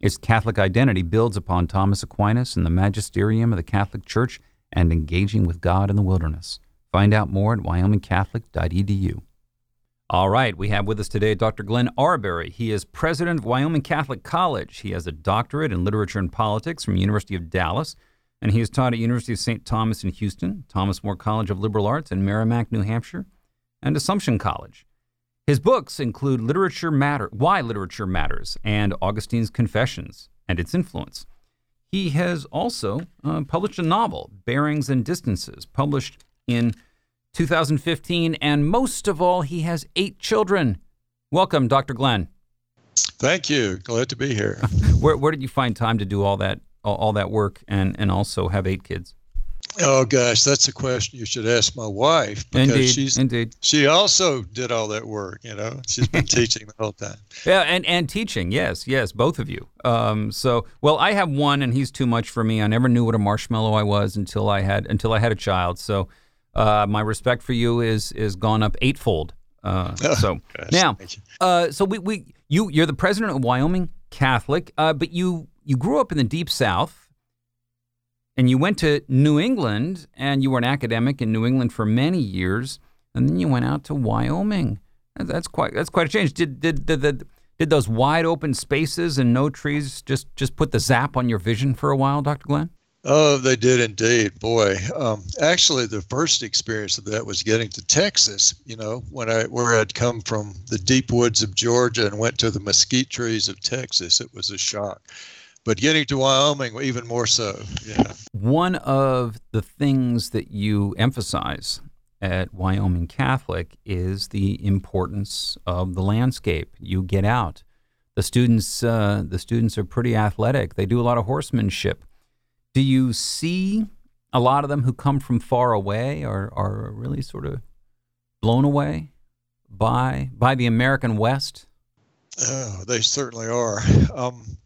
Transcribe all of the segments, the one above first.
Its Catholic identity builds upon Thomas Aquinas and the magisterium of the Catholic Church and engaging with God in the wilderness. Find out more at wyomingcatholic.edu. All right, we have with us today Dr. Glenn Arbery. He is president of Wyoming Catholic College. He has a doctorate in literature and politics from University of Dallas, and he has taught at University of St. Thomas in Houston, Thomas More College of Liberal Arts in Merrimack, New Hampshire, and Assumption College. His books include Literature Matter, Why Literature Matters, and Augustine's Confessions and its Influence. He has also uh, published a novel, Bearings and Distances, published in 2015, and most of all, he has eight children. Welcome, Dr. Glenn. Thank you. Glad to be here. where, where did you find time to do all that all, all that work and, and also have eight kids? Oh gosh, that's a question you should ask my wife because indeed, she's indeed she also did all that work. You know, she's been teaching the whole time. Yeah, and and teaching, yes, yes, both of you. Um, so well, I have one, and he's too much for me. I never knew what a marshmallow I was until I had until I had a child. So uh, my respect for you is is gone up eightfold. Uh, so gosh, now, uh, so we, we you you're the president of Wyoming Catholic, uh, but you you grew up in the deep South, and you went to New England, and you were an academic in New England for many years, and then you went out to Wyoming. That's quite that's quite a change. Did did did, did, did those wide open spaces and no trees just just put the zap on your vision for a while, Dr. Glenn? Oh, they did indeed. Boy, um, actually, the first experience of that was getting to Texas. You know, when I where I'd come from the deep woods of Georgia and went to the mesquite trees of Texas, it was a shock. But getting to Wyoming, even more so. Yeah. One of the things that you emphasize at Wyoming Catholic is the importance of the landscape. You get out. The students, uh, the students are pretty athletic. They do a lot of horsemanship do you see a lot of them who come from far away are, are really sort of blown away by by the American West? Oh, they certainly are. Um,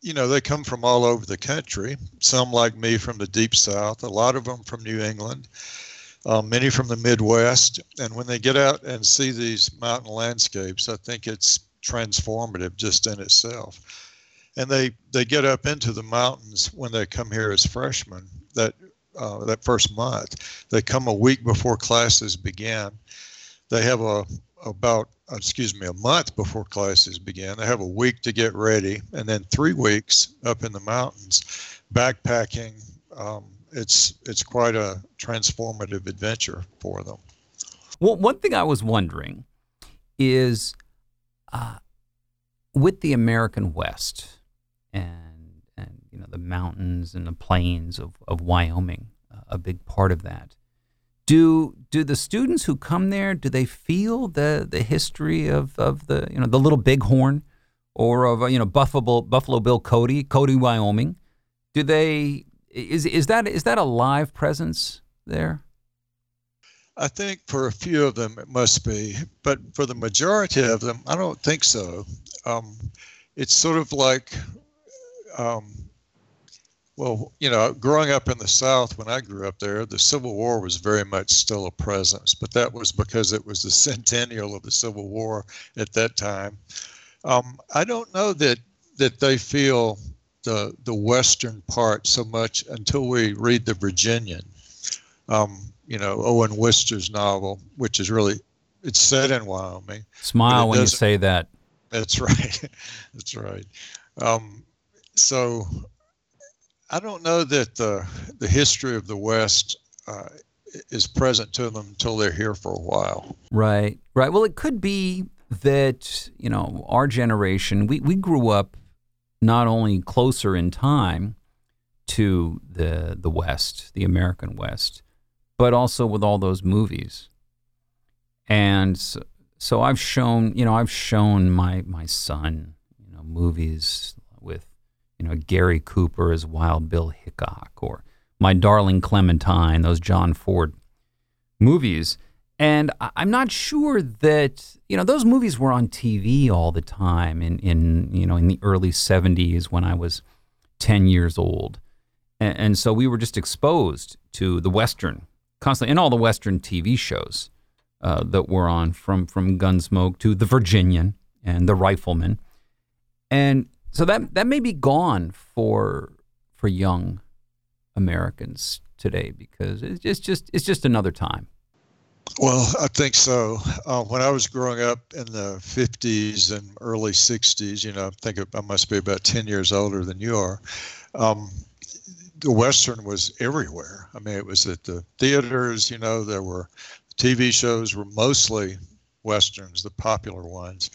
you know, they come from all over the country. Some, like me, from the deep South. A lot of them from New England. Um, many from the Midwest. And when they get out and see these mountain landscapes, I think it's transformative just in itself and they they get up into the mountains when they come here as freshmen. That uh, that first month, they come a week before classes begin. They have a about excuse me a month before classes begin. They have a week to get ready, and then three weeks up in the mountains, backpacking. Um, it's it's quite a transformative adventure for them. Well, one thing I was wondering is uh, with the American West and and you know the mountains and the plains of, of Wyoming, uh, a big part of that. Do do the students who come there do they feel the the history of, of the you know the little bighorn or of you know Buffalo Buffalo Bill Cody Cody Wyoming? Do they is is that is that a live presence there? I think for a few of them it must be, but for the majority of them, I don't think so. Um, it's sort of like um, well, you know, growing up in the South, when I grew up there, the Civil War was very much still a presence, but that was because it was the centennial of the Civil War at that time. Um, I don't know that that they feel the the western part so much until we read the Virginian. Um, you know, Owen Wister's novel, which is really it's set in Wyoming. Smile when you say that. That's right. that's right. Um, so I don't know that the the history of the West uh, is present to them until they're here for a while. Right, right. Well, it could be that you know our generation we, we grew up not only closer in time to the the West, the American West, but also with all those movies. And so, so I've shown, you know, I've shown my my son, you know, movies you know, Gary Cooper as Wild Bill Hickok or My Darling Clementine, those John Ford movies. And I'm not sure that you know those movies were on TV all the time in in you know in the early 70s when I was 10 years old, and, and so we were just exposed to the Western constantly and all the Western TV shows uh, that were on from from Gunsmoke to The Virginian and The Rifleman, and so that that may be gone for for young Americans today because it's just it's just another time. Well, I think so. Uh, when I was growing up in the 50s and early 60s, you know, I think I must be about 10 years older than you are. Um, the Western was everywhere. I mean, it was at the theaters, you know, there were TV shows were mostly Westerns, the popular ones.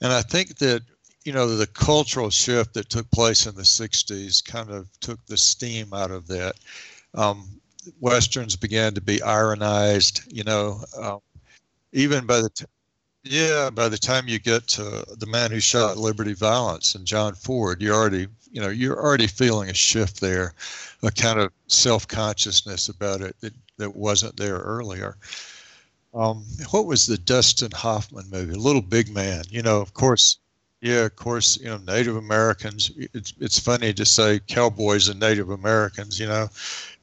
And I think that, you know, the cultural shift that took place in the 60s kind of took the steam out of that. Um, westerns began to be ironized. You know, um, even by the t- yeah, by the time you get to the man who shot Liberty Valance and John Ford, you're already you know you're already feeling a shift there, a kind of self consciousness about it that, that wasn't there earlier. Um, what was the Dustin Hoffman movie? Little Big Man. You know, of course, yeah, of course, you know, Native Americans. It's it's funny to say cowboys and Native Americans. You know,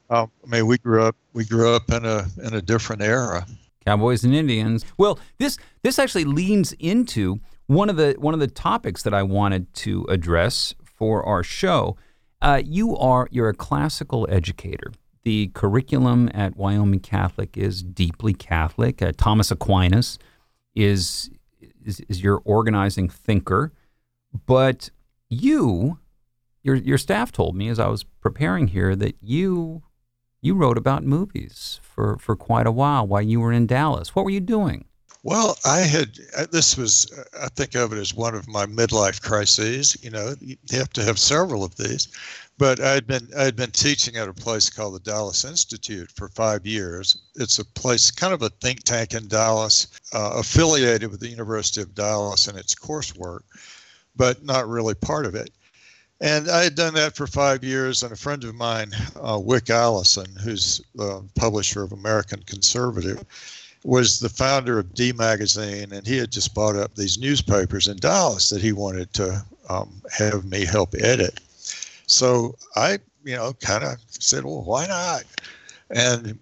um, I mean, we grew up we grew up in a in a different era. Cowboys and Indians. Well, this this actually leans into one of the one of the topics that I wanted to address for our show. Uh, you are you're a classical educator. The curriculum at Wyoming Catholic is deeply Catholic. Uh, Thomas Aquinas is, is is your organizing thinker, but you your your staff told me as I was preparing here that you you wrote about movies for, for quite a while while you were in Dallas. What were you doing? Well, I had, uh, this was, uh, I think of it as one of my midlife crises. You know, you have to have several of these. But I'd been, I'd been teaching at a place called the Dallas Institute for five years. It's a place, kind of a think tank in Dallas, uh, affiliated with the University of Dallas and its coursework, but not really part of it. And I had done that for five years, and a friend of mine, uh, Wick Allison, who's the publisher of American Conservative, was the founder of D Magazine, and he had just bought up these newspapers in Dallas that he wanted to um, have me help edit. So I, you know, kind of said, well, why not? And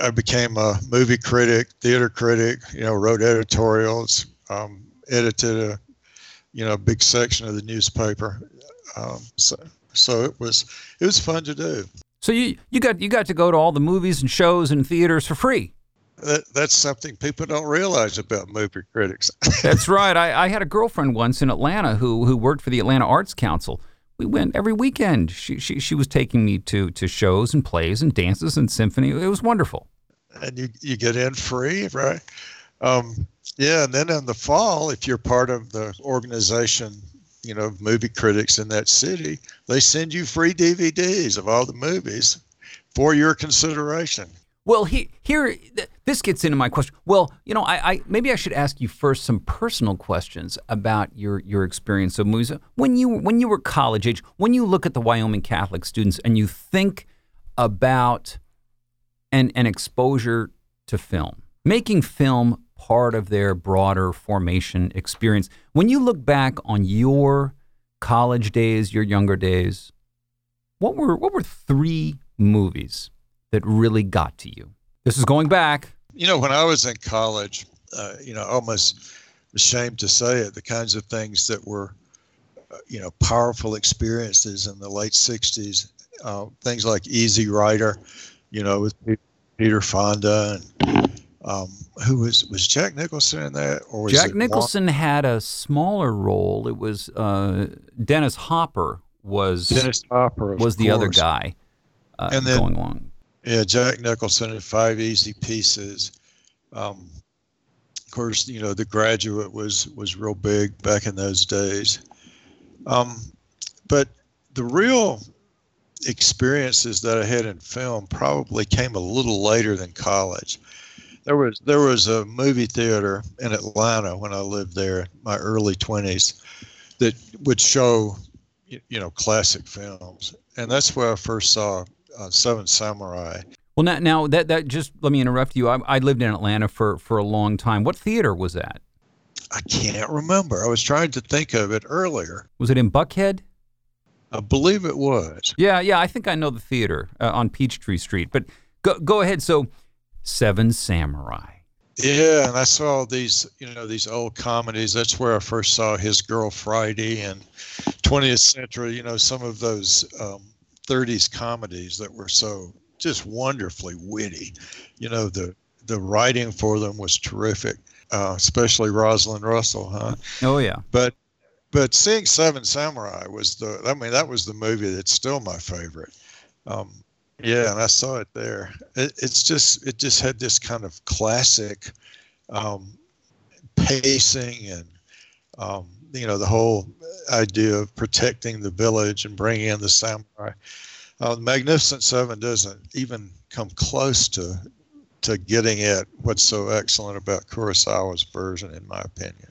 I became a movie critic, theater critic, you know, wrote editorials, um, edited a, you know, big section of the newspaper um, so so it was it was fun to do. So you you got you got to go to all the movies and shows and theaters for free. That, that's something people don't realize about movie critics. that's right. I, I had a girlfriend once in Atlanta who who worked for the Atlanta Arts Council. We went every weekend. She she she was taking me to to shows and plays and dances and symphony. It was wonderful. And you you get in free, right? Um, yeah, and then in the fall, if you're part of the organization you know of movie critics in that city they send you free dvds of all the movies for your consideration well he, here this gets into my question well you know I, I, maybe i should ask you first some personal questions about your your experience of movies when you when you were college age when you look at the wyoming catholic students and you think about an, an exposure to film making film part of their broader formation experience. When you look back on your college days, your younger days, what were what were three movies that really got to you? This is going back. You know, when I was in college, uh, you know, almost ashamed to say it, the kinds of things that were, uh, you know, powerful experiences in the late '60s, uh, things like Easy Rider, you know, with Peter Fonda and um, who was was Jack Nicholson in that? Or Jack Nicholson had a smaller role. It was uh, Dennis Hopper was Dennis Hopper was the course. other guy uh, and then, going along. Yeah, Jack Nicholson in Five Easy Pieces. Um, of course, you know the Graduate was was real big back in those days. Um, but the real experiences that I had in film probably came a little later than college. There was there was a movie theater in Atlanta when I lived there, my early twenties, that would show, you know, classic films, and that's where I first saw uh, Seven Samurai. Well, now, now that that just let me interrupt you. I, I lived in Atlanta for for a long time. What theater was that? I can't remember. I was trying to think of it earlier. Was it in Buckhead? I believe it was. Yeah, yeah. I think I know the theater uh, on Peachtree Street. But go go ahead. So, Seven Samurai. Yeah, and I saw these, you know, these old comedies. That's where I first saw His Girl Friday and 20th Century. You know, some of those um, 30s comedies that were so just wonderfully witty. You know, the the writing for them was terrific, uh, especially Rosalind Russell, huh? Oh yeah. But but seeing Seven Samurai was the I mean that was the movie that's still my favorite. Um, yeah, and I saw it there. It, it's just it just had this kind of classic um, pacing and um, you know the whole idea of protecting the village and bringing in the samurai. Uh, Magnificent Seven doesn't even come close to to getting at what's so excellent about Kurosawa's version, in my opinion.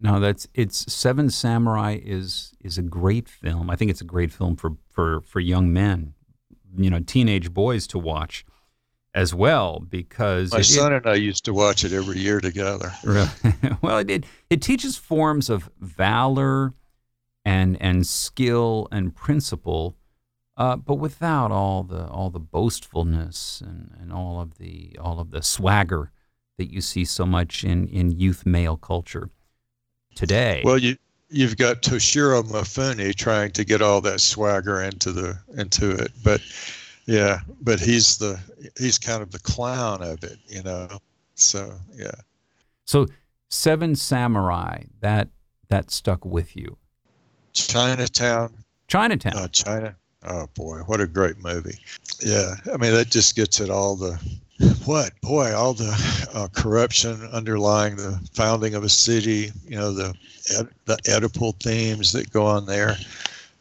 No, that's it's Seven Samurai is is a great film. I think it's a great film for for for young men, you know, teenage boys to watch as well because my it, son and I used to watch it every year together. Really? well, it, it it teaches forms of valor and and skill and principle, uh, but without all the all the boastfulness and, and all of the all of the swagger that you see so much in in youth male culture today. Well, you you've got Toshiro Mifune trying to get all that swagger into the into it, but yeah, but he's the he's kind of the clown of it, you know. So yeah. So Seven Samurai that that stuck with you. Chinatown. Chinatown. Uh, China. Oh boy, what a great movie. Yeah, I mean that just gets at all the what boy all the uh, corruption underlying the founding of a city you know the the oedipal themes that go on there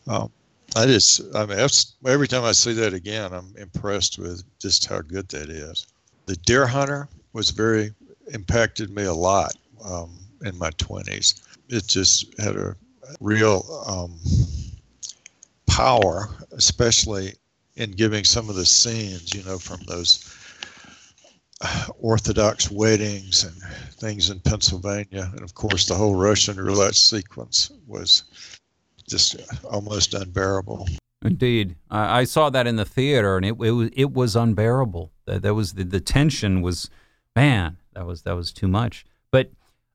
um, i just i mean every time i see that again i'm impressed with just how good that is the deer hunter was very impacted me a lot um, in my 20s it just had a real um, power especially in giving some of the scenes you know from those Orthodox weddings and things in Pennsylvania. And of course, the whole Russian roulette sequence was just almost unbearable. Indeed, I, I saw that in the theater, and it, it was it was unbearable. That that was the, the tension was, man, that was that was too much. But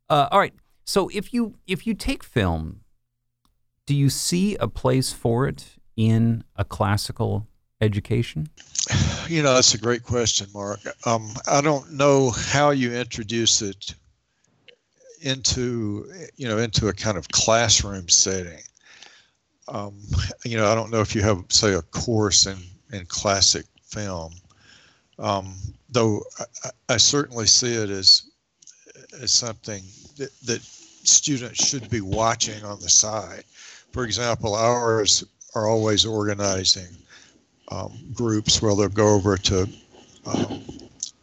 uh, all right, so if you if you take film, do you see a place for it in a classical education? You know, that's a great question, Mark. Um, I don't know how you introduce it into you know into a kind of classroom setting. Um, you know, I don't know if you have say a course in in classic film, um, though I, I, certainly see it as as something that, that students should be watching on the side. For example, ours are always organizing um, groups where they'll go over to um,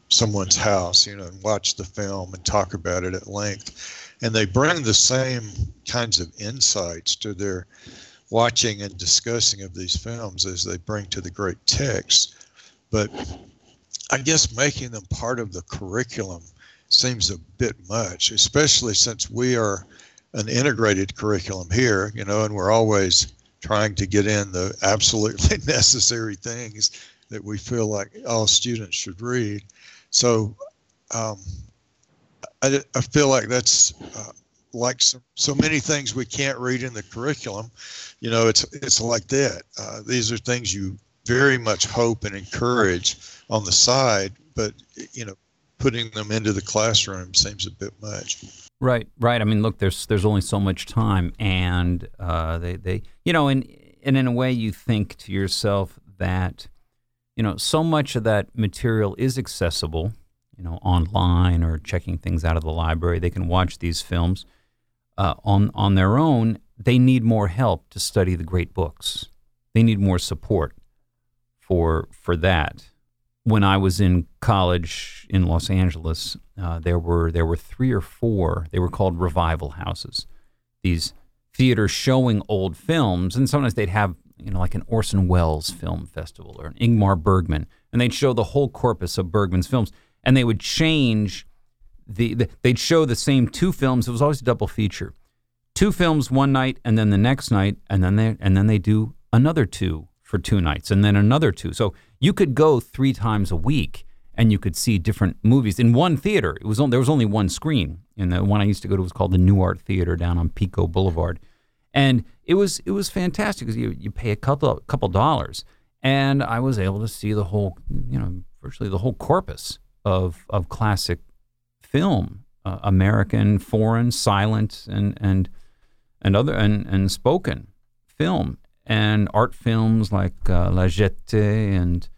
someone's house, you know, and watch the film and talk about it at length. And they bring the same kinds of insights to their watching and discussing of these films as they bring to the great text. But I guess making them part of the curriculum seems a bit much, especially since we are an integrated curriculum here, you know, and we're always trying to get in the absolutely necessary things that we feel like all students should read. So um, I, I, feel like that's uh, like so, so many things we can't read in the curriculum. You know, it's it's like that. Uh, these are things you very much hope and encourage on the side, but you know, putting them into the classroom seems a bit much. Right, right. I mean, look, there's there's only so much time, and uh, they they you know, and and in a way, you think to yourself that you know, so much of that material is accessible, you know, online or checking things out of the library. They can watch these films uh, on on their own. They need more help to study the great books. They need more support for for that. When I was in college in Los Angeles, uh, there were there were three or four. They were called revival houses. These theaters showing old films, and sometimes they'd have you know, like an Orson Welles film festival or an Ingmar Bergman, and they'd show the whole corpus of Bergman's films, and they would change the, the they'd show the same two films. It was always a double feature, two films one night, and then the next night, and then they and then they do another two for two nights, and then another two. So you could go three times a week, and you could see different movies in one theater. It was there was only one screen, and the one I used to go to was called the Nuart Theater down on Pico Boulevard and it was it was fantastic because you you pay a couple couple dollars, and I was able to see the whole you know virtually the whole corpus of of classic film, uh, American, foreign, silent, and and and other and and spoken film and art films like uh, La Jetée and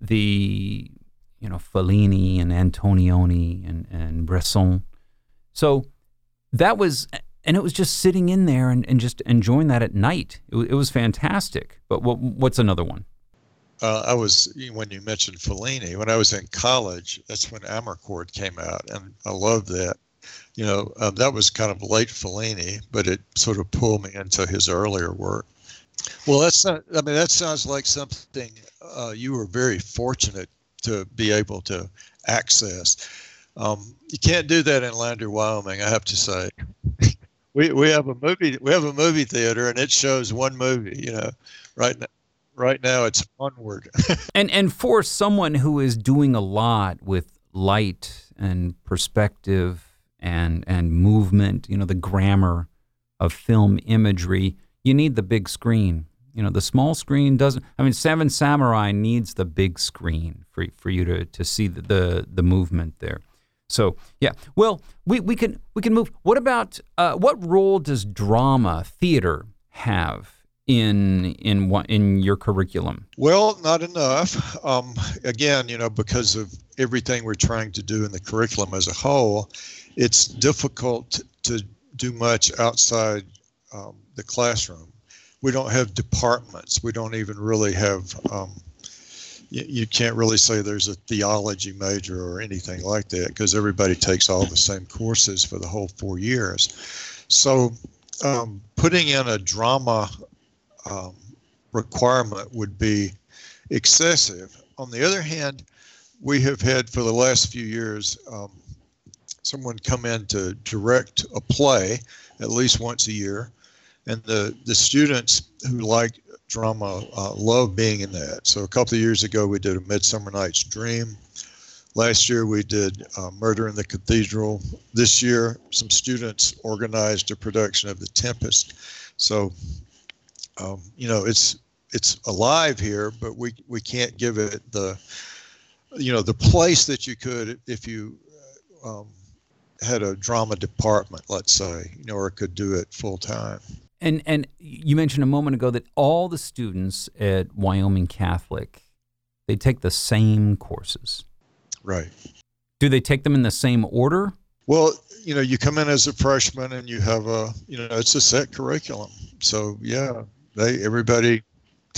the you know Fellini and Antonioni and and Bresson. So that was and it was just sitting in there and, and just enjoying that at night. It, it was fantastic. But what, what's another one? Uh, I was when you mentioned Fellini. When I was in college, that's when Amarcord came out, and I loved that. You know, um, that was kind of late Fellini, but it sort of pulled me into his earlier work. Well, that's not, I mean, that sounds like something uh, you were very fortunate to be able to access. Um, you can't do that in Lander, Wyoming, I have to say we we have a movie we have a movie theater and it shows one movie you know right now right now it's onward. And and for someone who is doing a lot with light and perspective and and movement you know the grammar of film imagery you need the big screen. You know the small screen doesn't i mean seven samurai needs the big screen for for you to to see the the, the movement there. So yeah, well, we, we can we can move. What about uh, what role does drama theater have in in what in your curriculum? Well, not enough. Um, again, you know, because of everything we're trying to do in the curriculum as a whole, it's difficult to do much outside um, the classroom. We don't have departments. We don't even really have um, you, can't really say there's a theology major or anything like that because everybody takes all the same courses for the whole four years. So um, putting in a drama um, requirement would be excessive. On the other hand, we have had for the last few years um, someone come in to direct a play at least once a year, and the the students who like drama. Uh, love being in that. So a couple of years ago, we did a Midsummer Night's Dream. Last year, we did uh, Murder in the Cathedral. This year, some students organized a production of The Tempest. So, um, you know, it's it's alive here, but we we can't give it the you know the place that you could if you um, had a drama department, let's say, you know, or could do it full time. And and you mentioned a moment ago that all the students at Wyoming Catholic they take the same courses. Right. Do they take them in the same order? Well, you know, you come in as a freshman and you have a, you know, it's a set curriculum. So yeah, they everybody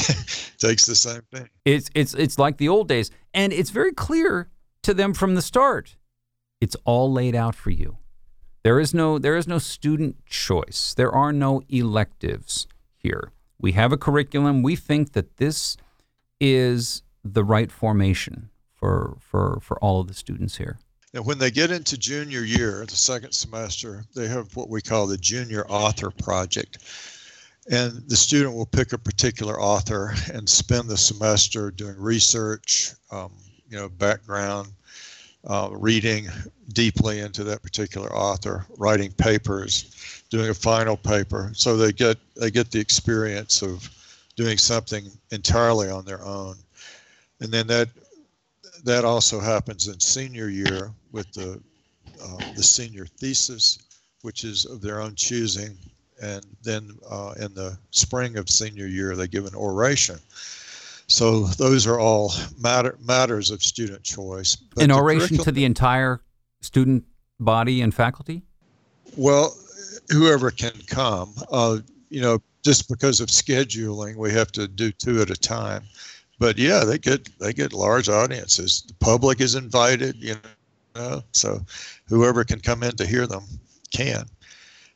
takes the same thing. It's it's it's like the old days, and it's very clear to them from the start. It's all laid out for you. There is no there is no student choice. There are no electives here. We have a curriculum. We think that this is the right formation for for for all of the students here. And when they get into junior year, the second semester, they have what we call the junior author project. And the student will pick a particular author and spend the semester doing research, um, you know, background, uh, reading deeply into that particular author, writing papers, doing a final paper. So they get they get the experience of doing something entirely on their own, and then that that also happens in senior year with the uh, the senior thesis, which is of their own choosing, and then uh, in the spring of senior year they give an oration. So those are all matter, matters of student choice. But An oration to the entire student body and faculty? Well, whoever can come. Uh, you know, just because of scheduling, we have to do two at a time. But yeah, they get they get large audiences. The public is invited. You know, so whoever can come in to hear them can.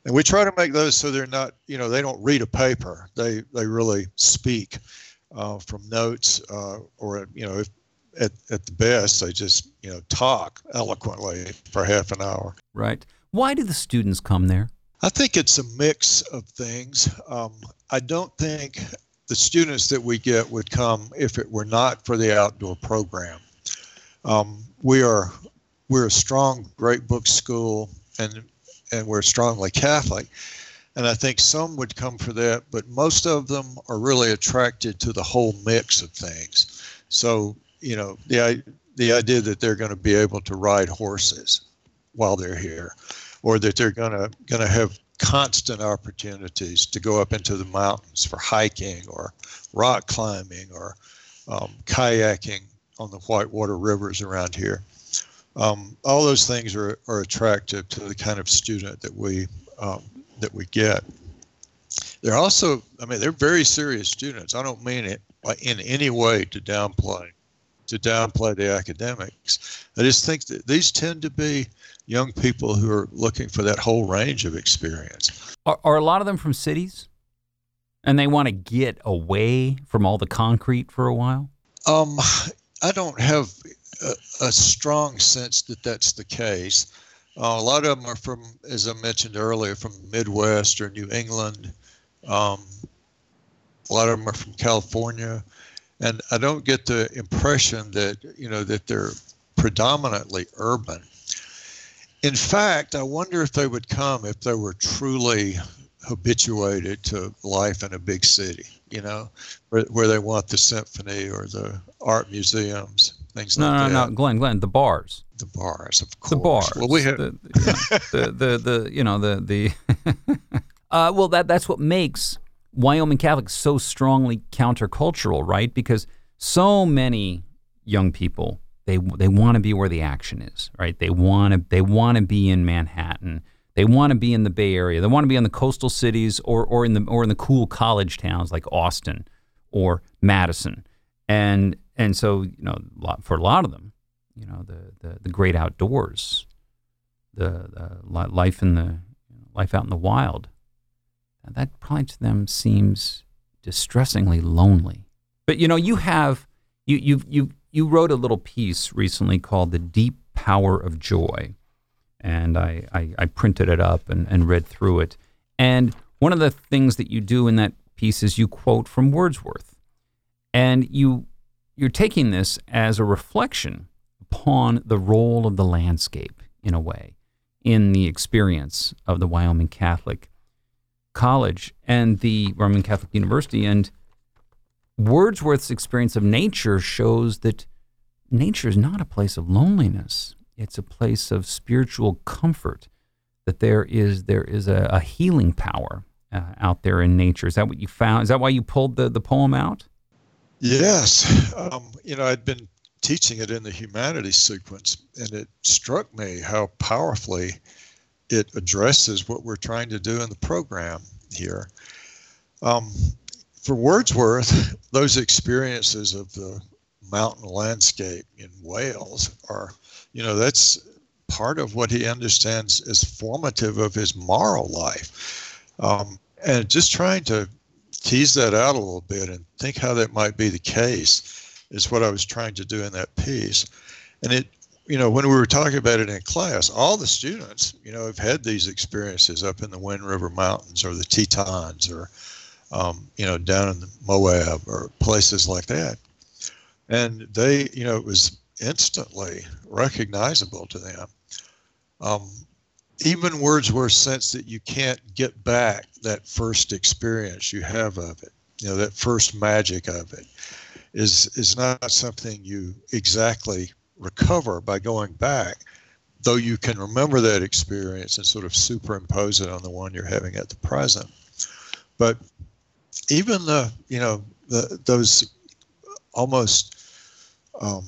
And we try to make those so they're not, you know, they don't read a paper. They they really speak uh, from notes, uh, or you know, if, at at the best they just you know talk eloquently for half an hour. Right. Why do the students come there? I think it's a mix of things. Um, I don't think the students that we get would come if it were not for the outdoor program. Um, we are we're a strong great book school and and we're strongly Catholic. And I think some would come for that, but most of them are really attracted to the whole mix of things. So, you know, the the idea that they're going to be able to ride horses while they're here, or that they're going to going to have constant opportunities to go up into the mountains for hiking or rock climbing or um, kayaking on the whitewater rivers around here. Um, all those things are, are attractive to the kind of student that we um, that we get. They're also, I mean, they're very serious students. I don't mean it in any way to downplay to downplay the academics. I just think that these tend to be young people who are looking for that whole range of experience. Are, are a lot of them from cities? And they want to get away from all the concrete for a while? Um, I don't have a, strong sense that that's the case. Uh, a lot of them are from, as I mentioned earlier, from the Midwest or New England. Um, a lot of them are from California, and I don't get the impression that you know that they're predominantly urban. In fact, I wonder if they would come if they were truly habituated to life in a big city. You know, where, where they want the symphony or the art museums things no, like no, that. No, Glenn, Glenn, the bars. The bars, of course. The bars. Well, we have the, the, the, the, you know, the, the, uh, well, that, that's what makes Wyoming Catholics so strongly countercultural, right? Because so many young people, they, they want to be where the action is, right? They want to, they want to be in Manhattan. They want to be in the Bay Area. They want to be in the coastal cities or, or in the, or in the cool college towns like Austin or Madison. And and so, you know, for a lot of them, you know, the, the, the great outdoors, the, the life in the life out in the wild, that probably to them seems distressingly lonely. But you know, you have you you you you wrote a little piece recently called "The Deep Power of Joy," and I I, I printed it up and, and read through it. And one of the things that you do in that piece is you quote from Wordsworth, and you you're taking this as a reflection upon the role of the landscape in a way in the experience of the Wyoming Catholic College and the Roman Catholic University. And Wordsworth's experience of nature shows that nature is not a place of loneliness, it's a place of spiritual comfort. That there is there is a, a healing power uh, out there in nature. Is that what you found? Is that why you pulled the, the poem out? Yes. Um, you know, I'd been teaching it in the humanities sequence, and it struck me how powerfully it addresses what we're trying to do in the program here. Um, for Wordsworth, those experiences of the mountain landscape in Wales are, you know, that's part of what he understands as formative of his moral life. Um, and just trying to tease that out a little bit and think how that might be the case is what I was trying to do in that piece. And it, you know, when we were talking about it in class, all the students, you know, have had these experiences up in the Wind River Mountains or the Tetons or, um, you know, down in the Moab or places like that. And they, you know, it was instantly recognizable to them. Um, even Wordsworth sense that you can't get back that first experience you have of it, you know, that first magic of it, is is not something you exactly recover by going back, though you can remember that experience and sort of superimpose it on the one you're having at the present. But even the, you know, the, those almost um,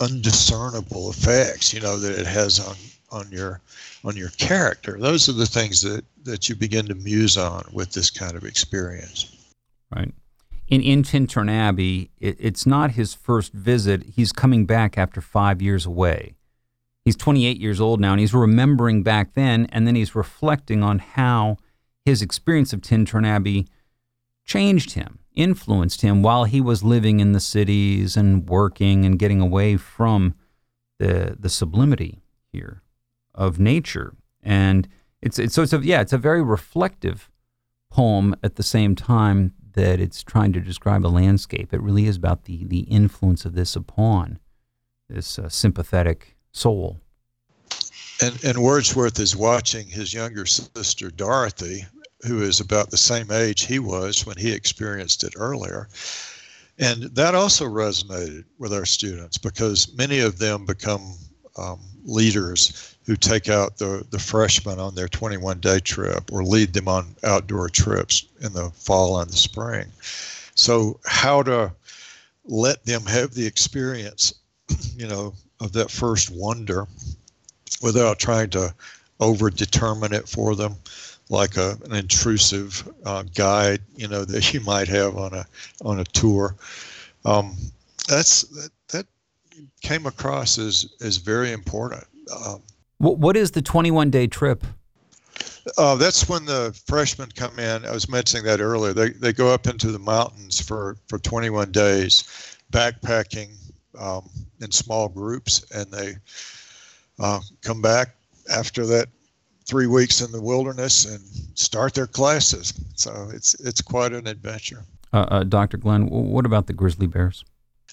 undiscernible effects, you know, that it has on on your on your character. Those are the things that that you begin to muse on with this kind of experience. Right. In in Tintern Abbey, it, it's not his first visit. He's coming back after five years away. He's 28 years old now, and he's remembering back then, and then he's reflecting on how his experience of Tintern Abbey changed him, influenced him while he was living in the cities and working and getting away from the the sublimity here of nature. And it's, it's so it's a yeah, it's a very reflective poem at the same time that it's trying to describe a landscape. It really is about the the influence of this upon this uh, sympathetic soul. And, and Wordsworth is watching his younger sister Dorothy, who is about the same age he was when he experienced it earlier. And that also resonated with our students because many of them become um, leaders who take out the, the freshmen on their 21 day trip or lead them on outdoor trips in the fall and the spring. So, how to let them have the experience, you know, of that first wonder without trying to over determine it for them like a, an intrusive uh, guide, you know, that you might have on a on a tour. Um, that's that, that came across as as very important. Um, what, what is the 21 day trip? Uh, that's when the freshmen come in. I was mentioning that earlier. They, they go up into the mountains for, for 21 days, backpacking um, in small groups, and they uh, come back after that three weeks in the wilderness and start their classes. So it's it's quite an adventure. Uh, uh, Dr. Glenn, what about the grizzly bears?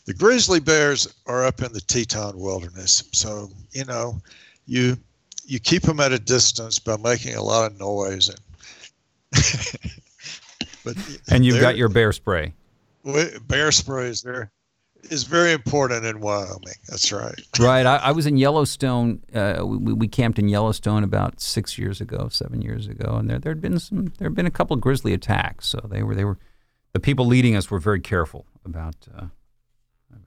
The grizzly bears are up in the Teton wilderness. So you know, you you keep them at a distance by making a lot of noise and. but and you've got your bear spray. Bear spray is there is very important in Wyoming. That's right. right. I, I was in Yellowstone. Uh, we, we camped in Yellowstone about six years ago, seven years ago, and there there had been some there had been a couple of grizzly attacks. So they were they were the people leading us were very careful about uh,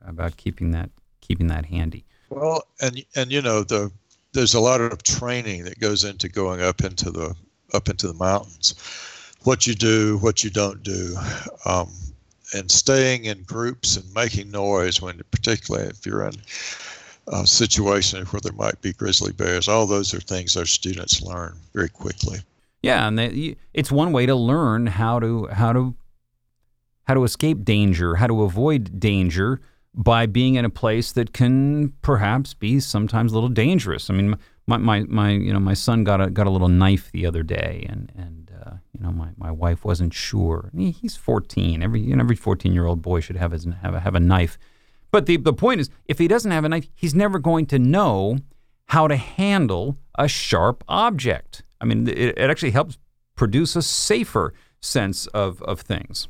about keeping that keeping that handy. Well, and and you know the there's a lot of training that goes into going up into the up into the mountains. What you do, what you don't do. Um, and staying in groups and making noise when, particularly if you're in a situation where there might be grizzly bears, all those are things our students learn very quickly. Yeah, and they, it's one way to learn how to how to how to escape danger, how to avoid danger by being in a place that can perhaps be sometimes a little dangerous. I mean, my, my, my you know my son got a got a little knife the other day, and and uh, you know my, my wife wasn't sure. He, he's 14. Every you know, every 14 year old boy should have his, have a, have a knife. But the the point is, if he doesn't have a knife, he's never going to know how to handle a sharp object. I mean, it, it actually helps produce a safer sense of of things.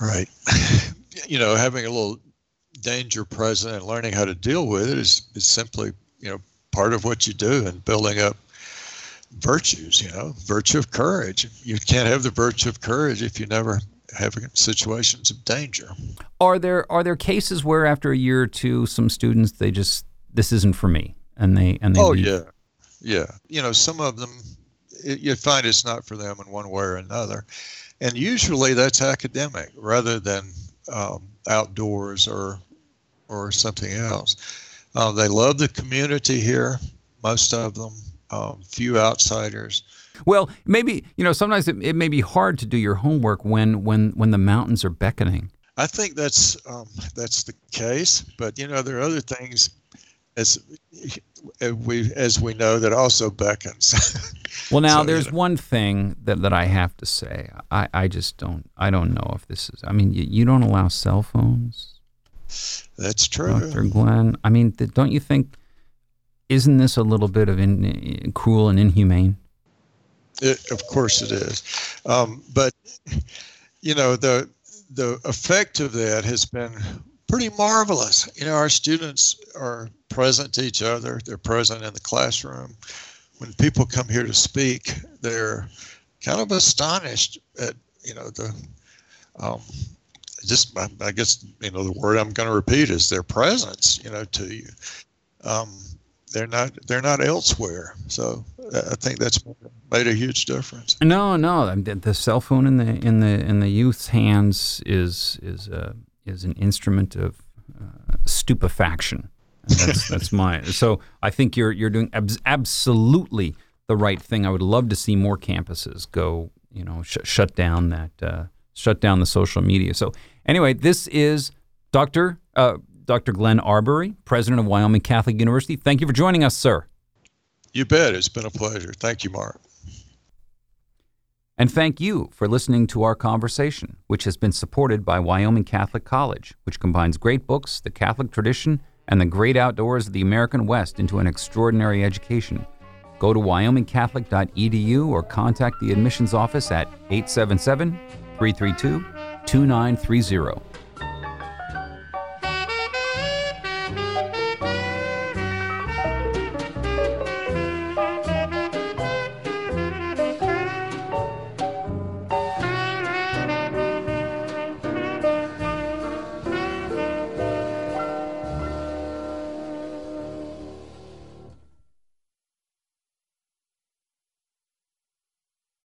Right. you know, having a little danger present and learning how to deal with it is, is simply, you know, part of what you do and building up virtues, you know, virtue of courage. You can't have the virtue of courage if you never have situations of danger. Are there are there cases where after a year or two some students they just this isn't for me and they and they Oh leave? yeah. Yeah. You know, some of them it, you find it's not for them in one way or another. And usually that's academic rather than um, outdoors or or something else. Uh, they love the community here, most of them, um, few outsiders. Well, maybe you know sometimes it, it may be hard to do your homework when when when the mountains are beckoning. I think that's um, that's the case, but you know there are other things as we as we know that also beckons. well, now so, there's you know. one thing that, that I have to say. I, I just don't I don't know if this is. I mean, you, you don't allow cell phones. That's true. Dr. Glenn. I mean, don't you think, isn't this a little bit of in, cruel and inhumane? It, of course it is. Um, but, you know, the, the effect of that has been pretty marvelous. You know, our students are present to each other, they're present in the classroom. When people come here to speak, they're kind of astonished at, you know, the, um, just I guess you know the word I'm going to repeat is their presence. You know, to you. Um, they're not they're not elsewhere. So I think that's made a huge difference. No, no, the cell phone in the in the in the youth's hands is is a uh, is an instrument of uh, stupefaction. that's that's my so I think you're you're doing abs- absolutely the right thing. I would love to see more campuses go you know sh- shut down that uh, shut down the social media. So anyway, this is Doctor. Uh, Dr. Glenn Arbery, president of Wyoming Catholic University. Thank you for joining us, sir. You bet. It's been a pleasure. Thank you, Mark. And thank you for listening to our conversation, which has been supported by Wyoming Catholic College, which combines great books, the Catholic tradition, and the great outdoors of the American West into an extraordinary education. Go to wyomingcatholic.edu or contact the admissions office at 877 332 2930.